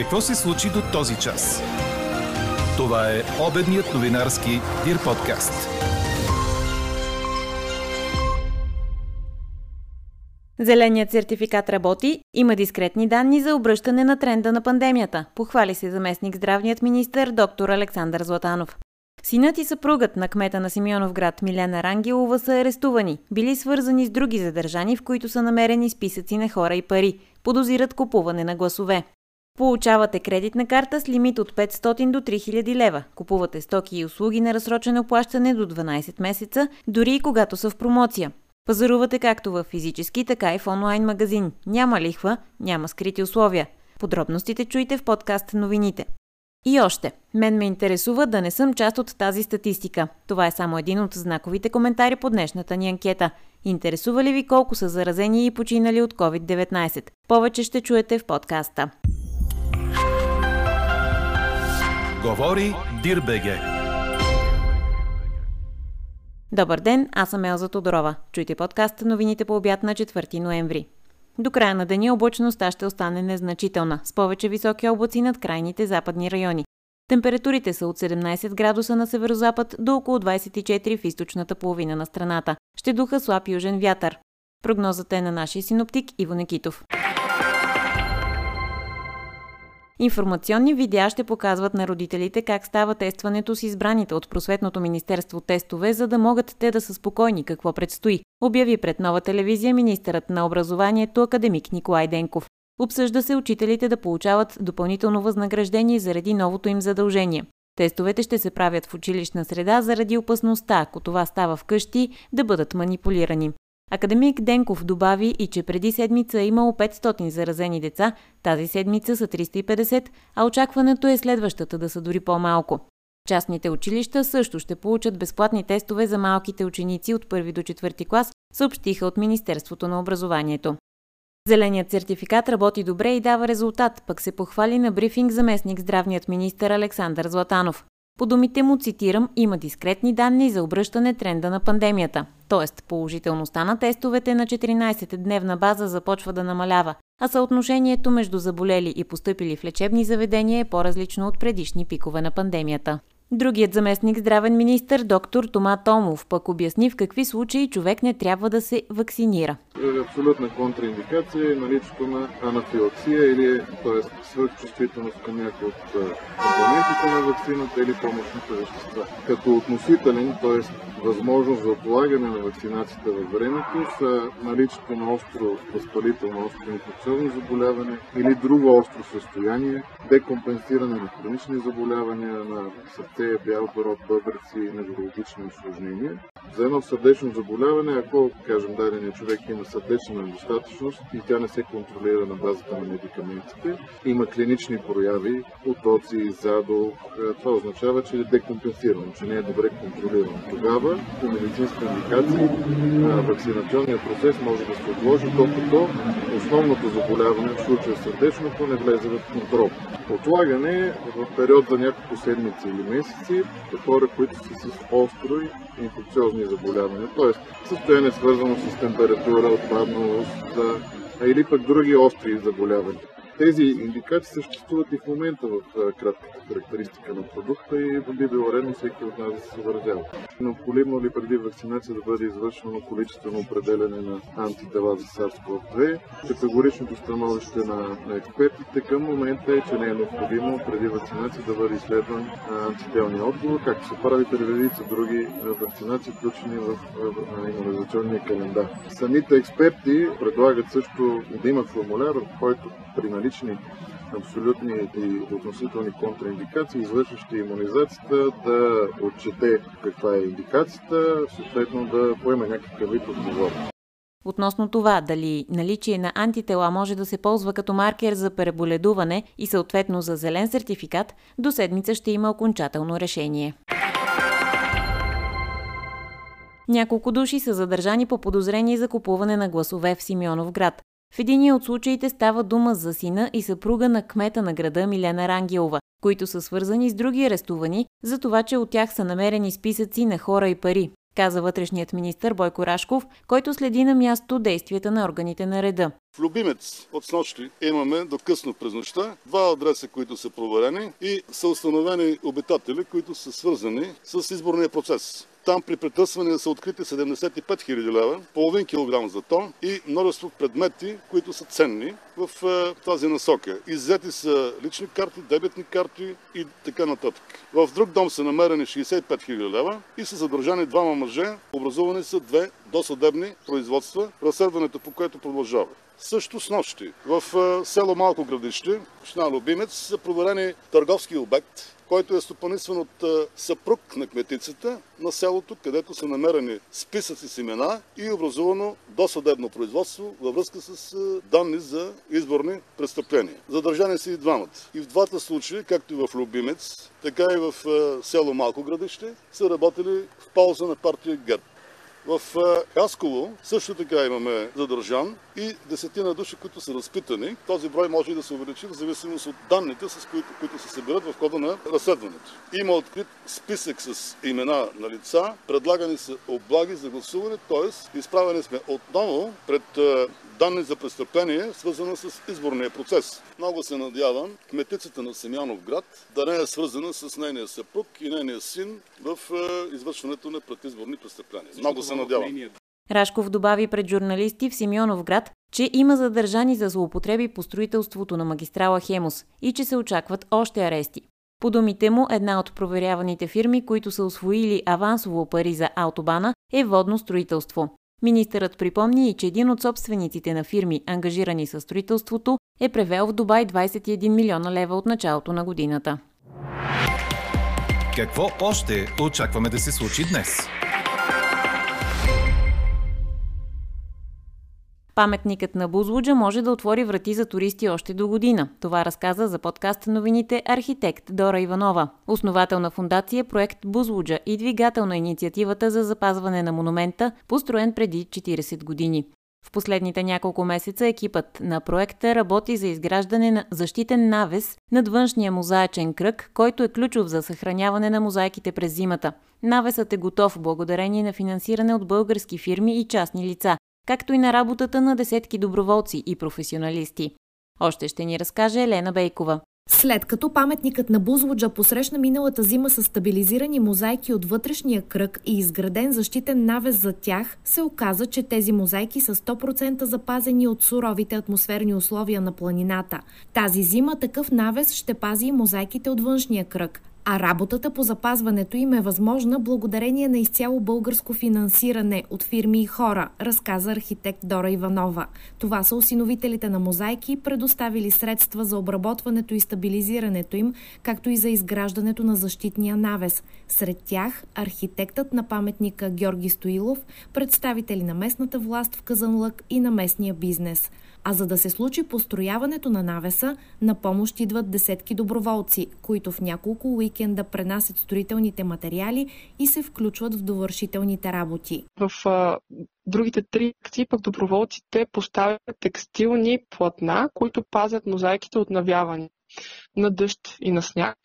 Какво се случи до този час? Това е обедният новинарски Дир подкаст. Зеленият сертификат работи, има дискретни данни за обръщане на тренда на пандемията, похвали се заместник здравният министр доктор Александър Златанов. Синът и съпругът на кмета на Симеонов град Милена Рангелова са арестувани, били свързани с други задържани, в които са намерени списъци на хора и пари. Подозират купуване на гласове. Получавате кредитна карта с лимит от 500 до 3000 лева. Купувате стоки и услуги на разсрочено плащане до 12 месеца, дори и когато са в промоция. Пазарувате както в физически, така и в онлайн магазин. Няма лихва, няма скрити условия. Подробностите чуйте в подкаст новините. И още. Мен ме интересува да не съм част от тази статистика. Това е само един от знаковите коментари по днешната ни анкета. Интересува ли ви колко са заразени и починали от COVID-19? Повече ще чуете в подкаста. Говори Дирбеге. Добър ден, аз съм Елза Тодорова. Чуйте подкаст новините по обяд на 4 ноември. До края на деня облачността ще остане незначителна, с повече високи облаци над крайните западни райони. Температурите са от 17 градуса на северозапад до около 24 в източната половина на страната. Ще духа слаб южен вятър. Прогнозата е на нашия синоптик Иво Некитов. Информационни видеа ще показват на родителите как става тестването с избраните от просветното министерство тестове, за да могат те да са спокойни какво предстои, обяви пред нова телевизия министърът на образованието академик Николай Денков. Обсъжда се учителите да получават допълнително възнаграждение заради новото им задължение. Тестовете ще се правят в училищна среда заради опасността, ако това става вкъщи, да бъдат манипулирани. Академик Денков добави и че преди седмица е имало 500 заразени деца, тази седмица са 350, а очакването е следващата да са дори по-малко. Частните училища също ще получат безплатни тестове за малките ученици от 1 до 4 клас, съобщиха от Министерството на образованието. Зеленият сертификат работи добре и дава резултат, пък се похвали на брифинг заместник здравният министр Александър Златанов. По думите му, цитирам, има дискретни данни за обръщане тренда на пандемията. Тоест, положителността на тестовете на 14-дневна база започва да намалява, а съотношението между заболели и поступили в лечебни заведения е по-различно от предишни пикове на пандемията. Другият заместник здравен министр, доктор Тома Томов, пък обясни в какви случаи човек не трябва да се вакцинира. Абсолютна контраиндикация е наличието на анафилаксия или т.е. свърхчувствителност към някои от компонентите на вакцината или помощните вещества. Като относителен, т.е. възможност за отлагане на вакцинацията във времето са наличието на остро възпалително, остро инфекциозно заболяване или друго остро състояние, декомпенсиране на хронични заболявания на сърце бял дроб, бъбреци и неврологични осложнения. За едно сърдечно заболяване, ако, кажем, дадения човек има сърдечна недостатъчност и тя не се контролира на базата на медикаментите, има клинични прояви, отоци, задух, е, това означава, че е декомпенсирано, че не е добре контролирано. Тогава, по медицинска индикация, вакцинационният процес може да се отложи, докато основното заболяване, в случая сърдечното, не влезе в контрол. Отлагане в период за няколко седмици или месец месеци хора, които са с остро и инфекциозни заболявания. Тоест, състояние свързано с температура, отпадналост или пък други остри заболявания. Тези индикации съществуват и в момента в кратката характеристика на продукта и би било редно всеки от нас да се съобразява. Необходимо ли преди вакцинация да бъде извършено количествено определене на антитела за SARS-CoV-2? Категоричното становище на, експертите към момента е, че не е необходимо преди вакцинация да бъде изследван антителния отговор, както се прави при редица други вакцинации, включени в, иммунизационния календар. Самите експерти предлагат също да има формуляр, който при налични абсолютни и относителни контраиндикации, извършващи иммунизацията, да отчете каква е индикацията, съответно да поеме някакъв вид отговорност. Относно това дали наличие на антитела може да се ползва като маркер за преболедуване и съответно за зелен сертификат, до седмица ще има окончателно решение. Няколко души са задържани по подозрение за купуване на гласове в Симеонов град. В единия от случаите става дума за сина и съпруга на кмета на града Милена Рангелова, които са свързани с други арестувани за това, че от тях са намерени списъци на хора и пари. каза вътрешният министр Бойко Рашков, който следи на място действията на органите на реда. В Любимец от снощи имаме до късно през нощта два адреса, които са проверени и са установени обитатели, които са свързани с изборния процес. Там при претърсване са открити 75 000 лева, половин килограм за тон и множество предмети, които са ценни в е, тази насока. Иззети са лични карти, дебетни карти и така нататък. В друг дом са намерени 65 000 лева и са задържани двама мъже. Образувани са две досъдебни производства, разследването по което продължава. Също с нощи в е, село Малко градище, община Любимец, са проверени търговски обект, който е стопанисван от съпруг на кметицата на селото, където са намерени списъци с имена и образувано досъдебно производство във връзка с данни за изборни престъпления. Задържани са и двамата. И в двата случая, както и в Любимец, така и в село Малко градище, са работили в полза на партия ГЕРБ. В Хасково също така имаме задържан и десетина души, които са разпитани. Този брой може и да се увеличи в зависимост от данните, с които, които се съберат в хода на разследването. Има открит списък с имена на лица, предлагани са облаги за гласуване, т.е. изправени сме отново пред данни за престъпление, свързано с изборния процес. Много се надявам кметицата на Семянов град да не е свързана с нейния съпруг и нейния син в извършването на предизборни престъпления. Много се надявам. Рашков добави пред журналисти в Симеонов град, че има задържани за злоупотреби по строителството на магистрала Хемус и че се очакват още арести. По думите му, една от проверяваните фирми, които са освоили авансово пари за автобана, е водно строителство. Министърът припомни и, че един от собствениците на фирми, ангажирани с строителството, е превел в Дубай 21 милиона лева от началото на годината. Какво още очакваме да се случи днес? Паметникът на Бузлуджа може да отвори врати за туристи още до година. Това разказа за подкаст новините архитект Дора Иванова, основател на фундация проект Бузлуджа и двигател на инициативата за запазване на монумента, построен преди 40 години. В последните няколко месеца екипът на проекта работи за изграждане на защитен навес над външния мозаечен кръг, който е ключов за съхраняване на мозайките през зимата. Навесът е готов благодарение на финансиране от български фирми и частни лица, както и на работата на десетки доброволци и професионалисти. Още ще ни разкаже Елена Бейкова. След като паметникът на Бузлуджа посрещна миналата зима с стабилизирани мозайки от вътрешния кръг и изграден защитен навес за тях, се оказа, че тези мозайки са 100% запазени от суровите атмосферни условия на планината. Тази зима такъв навес ще пази и мозайките от външния кръг, а работата по запазването им е възможна благодарение на изцяло българско финансиране от фирми и хора, разказа архитект Дора Иванова. Това са осиновителите на мозайки, предоставили средства за обработването и стабилизирането им, както и за изграждането на защитния навес. Сред тях архитектът на паметника Георги Стоилов, представители на местната власт в Казанлък и на местния бизнес. А за да се случи построяването на навеса, на помощ идват десетки доброволци, които в няколко уикенда пренасят строителните материали и се включват в довършителните работи. В а, другите три акции пък доброволците поставят текстилни платна, които пазят мозайките от навяване на дъжд и на сняг.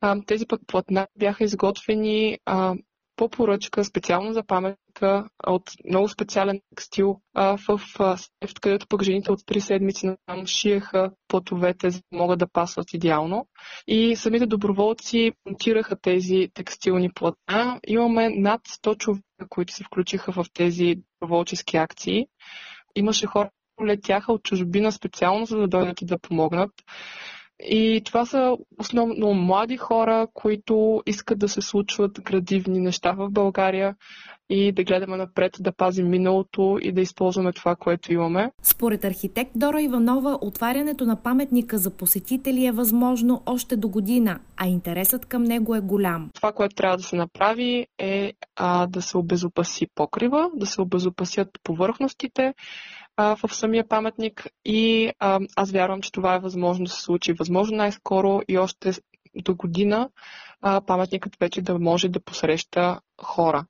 А, тези пък платна бяха изготвени а, по поръчка, специално за паметка, от много специален текстил в Сефт, където пък жените от три седмици нам шиеха платовете, за да могат да пасват идеално. И самите доброволци монтираха тези текстилни платна. Имаме над 100 човека, които се включиха в тези доброволчески акции. Имаше хора, летяха от чужбина специално, за да дойдат и да помогнат. И това са основно млади хора, които искат да се случват градивни неща в България и да гледаме напред, да пазим миналото и да използваме това, което имаме. Според архитект Дора Иванова, отварянето на паметника за посетители е възможно още до година, а интересът към него е голям. Това, което трябва да се направи е а, да се обезопаси покрива, да се обезопасят повърхностите, в самия паметник и аз вярвам, че това е възможно да се случи възможно най-скоро и още до година паметникът вече да може да посреща хора.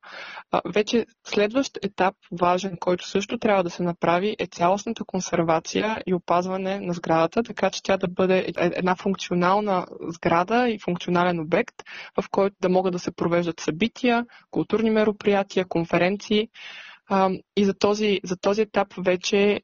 Вече следващ етап, важен, който също трябва да се направи, е цялостната консервация и опазване на сградата, така че тя да бъде е, една функционална сграда и функционален обект, в който да могат да се провеждат събития, културни мероприятия, конференции. И за този, за този етап вече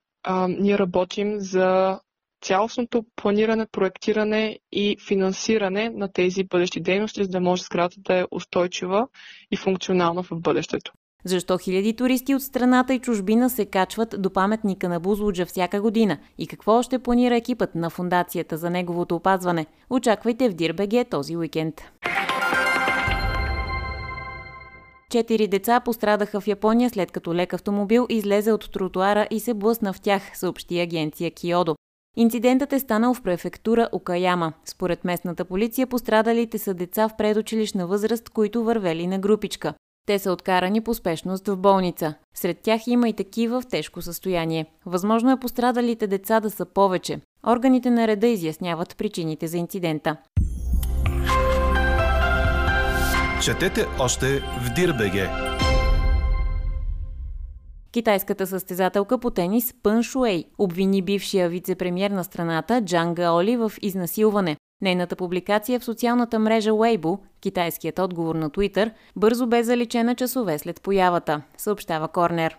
ние работим за цялостното планиране, проектиране и финансиране на тези бъдещи дейности, за да може сградата да е устойчива и функционална в бъдещето. Защо хиляди туристи от страната и чужбина се качват до паметника на Бузлуджа всяка година? И какво още планира екипът на фундацията за неговото опазване? Очаквайте в Дирбеге този уикенд. Четири деца пострадаха в Япония след като лек автомобил излезе от тротуара и се блъсна в тях, съобщи агенция Киодо. Инцидентът е станал в префектура Окаяма. Според местната полиция пострадалите са деца в предучилищна възраст, които вървели на групичка. Те са откарани по спешност в болница. Сред тях има и такива в тежко състояние. Възможно е пострадалите деца да са повече. Органите на реда изясняват причините за инцидента. Четете още в Дирбеге! Китайската състезателка по тенис Пън Шуей обвини бившия вице-премьер на страната Джан Гаоли в изнасилване. Нейната публикация в социалната мрежа Weibo, китайският отговор на Twitter, бързо бе заличена часове след появата, съобщава Корнер.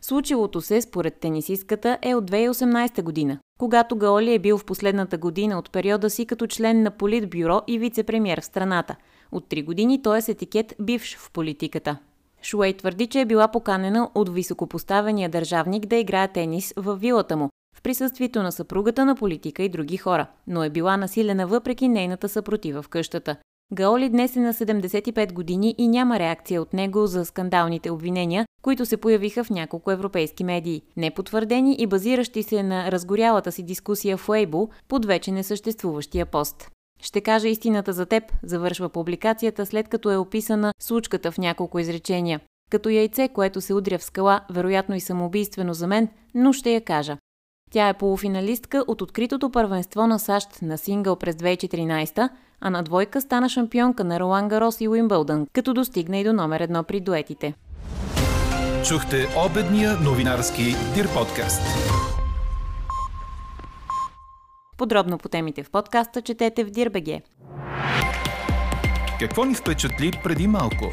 Случилото се, според тенисистката, е от 2018 година, когато Гаоли е бил в последната година от периода си като член на Политбюро и вице-премьер в страната. От три години той е с етикет бивш в политиката. Шуей твърди, че е била поканена от високопоставения държавник да играе тенис в вилата му, в присъствието на съпругата на политика и други хора, но е била насилена въпреки нейната съпротива в къщата. Гаоли днес е на 75 години и няма реакция от него за скандалните обвинения, които се появиха в няколко европейски медии, непотвърдени и базиращи се на разгорялата си дискусия в Уейбо под вече несъществуващия пост. Ще кажа истината за теб, завършва публикацията, след като е описана случката в няколко изречения. Като яйце, което се удря в скала, вероятно и самоубийствено за мен, но ще я кажа. Тя е полуфиналистка от откритото първенство на САЩ на сингъл през 2014, а на двойка стана шампионка на Ролан Гарос и Уимбълдън, като достигна и до номер едно при дуетите. Чухте обедния новинарски Дир подкаст. Подробно по темите в подкаста четете в Дирбеге. Какво ни впечатли преди малко?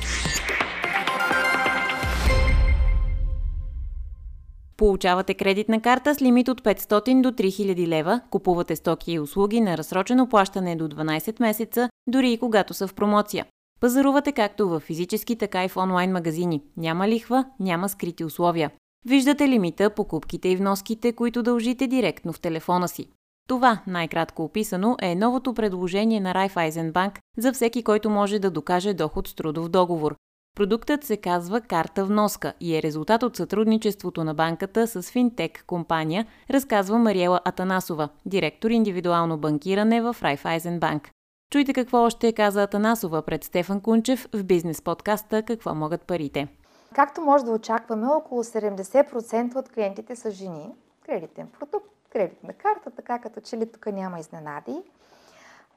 Получавате кредитна карта с лимит от 500 до 3000 лева, купувате стоки и услуги на разсрочено плащане до 12 месеца, дори и когато са в промоция. Пазарувате както в физически, така и в онлайн магазини. Няма лихва, няма скрити условия. Виждате лимита, покупките и вноските, които дължите директно в телефона си. Това, най-кратко описано, е новото предложение на Райфайзенбанк за всеки, който може да докаже доход с трудов договор. Продуктът се казва карта вноска и е резултат от сътрудничеството на банката с финтек компания, разказва Мариела Атанасова, директор индивидуално банкиране в Райфайзенбанк. Чуйте какво още каза Атанасова пред Стефан Кунчев в бизнес подкаста «Какво могат парите». Както може да очакваме, около 70% от клиентите са жени. Кредитен продукт кредитна карта, така като че ли тук няма изненади.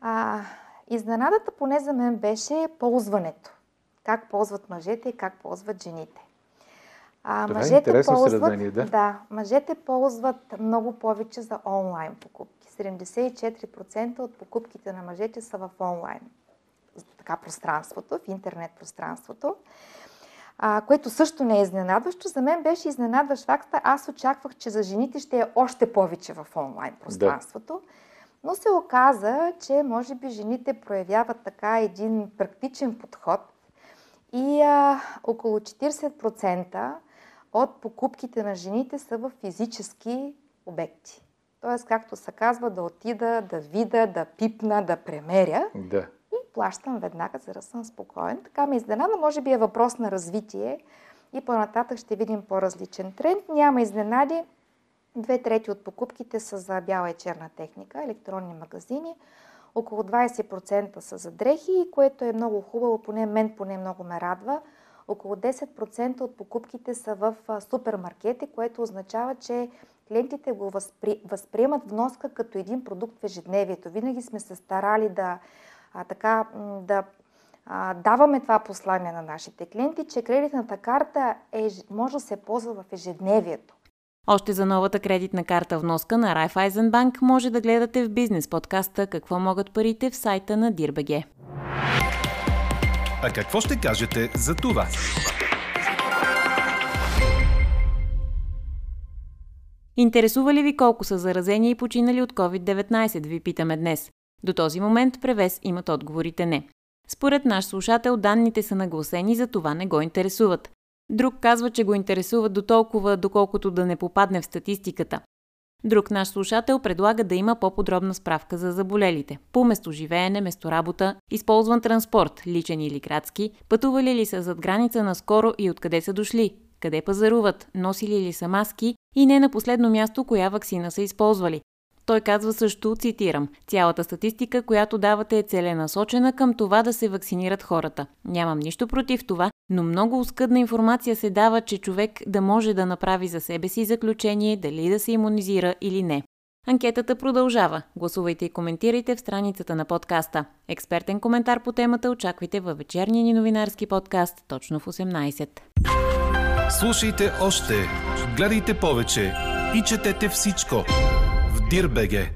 А, изненадата поне за мен беше ползването. Как ползват мъжете и как ползват жените. А, Това е мъжете е ползват, сравнение, да? Да, мъжете ползват много повече за онлайн покупки. 74% от покупките на мъжете са в онлайн така, пространството, в интернет пространството а, което също не е изненадващо. За мен беше изненадващ факта. Аз очаквах, че за жените ще е още повече в онлайн пространството. Да. Но се оказа, че може би жените проявяват така един практичен подход и а, около 40% от покупките на жените са в физически обекти. Тоест, както се казва, да отида, да вида, да пипна, да премеря. Да плащам веднага, за да съм спокоен. Така ме изненада, може би е въпрос на развитие и по-нататък ще видим по-различен тренд. Няма изненади. Две трети от покупките са за бяла и черна техника, електронни магазини. Около 20% са за дрехи, което е много хубаво, поне мен поне много ме радва. Около 10% от покупките са в супермаркети, което означава, че клиентите го възпри... възприемат вноска като един продукт в ежедневието. Винаги сме се старали да а, така да а, даваме това послание на нашите клиенти, че кредитната карта е, може да се ползва в ежедневието. Още за новата кредитна карта вноска на Raiffeisenbank може да гледате в бизнес подкаста Какво могат парите в сайта на DIRBG. А какво ще кажете за това? Интересува ли ви колко са заразени и починали от COVID-19, ви питаме днес. До този момент превес имат отговорите не. Според наш слушател данните са нагласени, за това не го интересуват. Друг казва, че го интересуват до толкова, доколкото да не попадне в статистиката. Друг наш слушател предлага да има по-подробна справка за заболелите. По местоживеене, месторабота, използван транспорт, личен или градски, пътували ли са зад граница наскоро и откъде са дошли, къде пазаруват, носили ли са маски и не на последно място коя вакцина са използвали. Той казва също, цитирам, цялата статистика, която давате е целенасочена към това да се вакцинират хората. Нямам нищо против това, но много оскъдна информация се дава, че човек да може да направи за себе си заключение дали да се иммунизира или не. Анкетата продължава. Гласувайте и коментирайте в страницата на подкаста. Експертен коментар по темата очаквайте във вечерния ни новинарски подкаст точно в 18. Слушайте още, гледайте повече и четете всичко Дирбеге.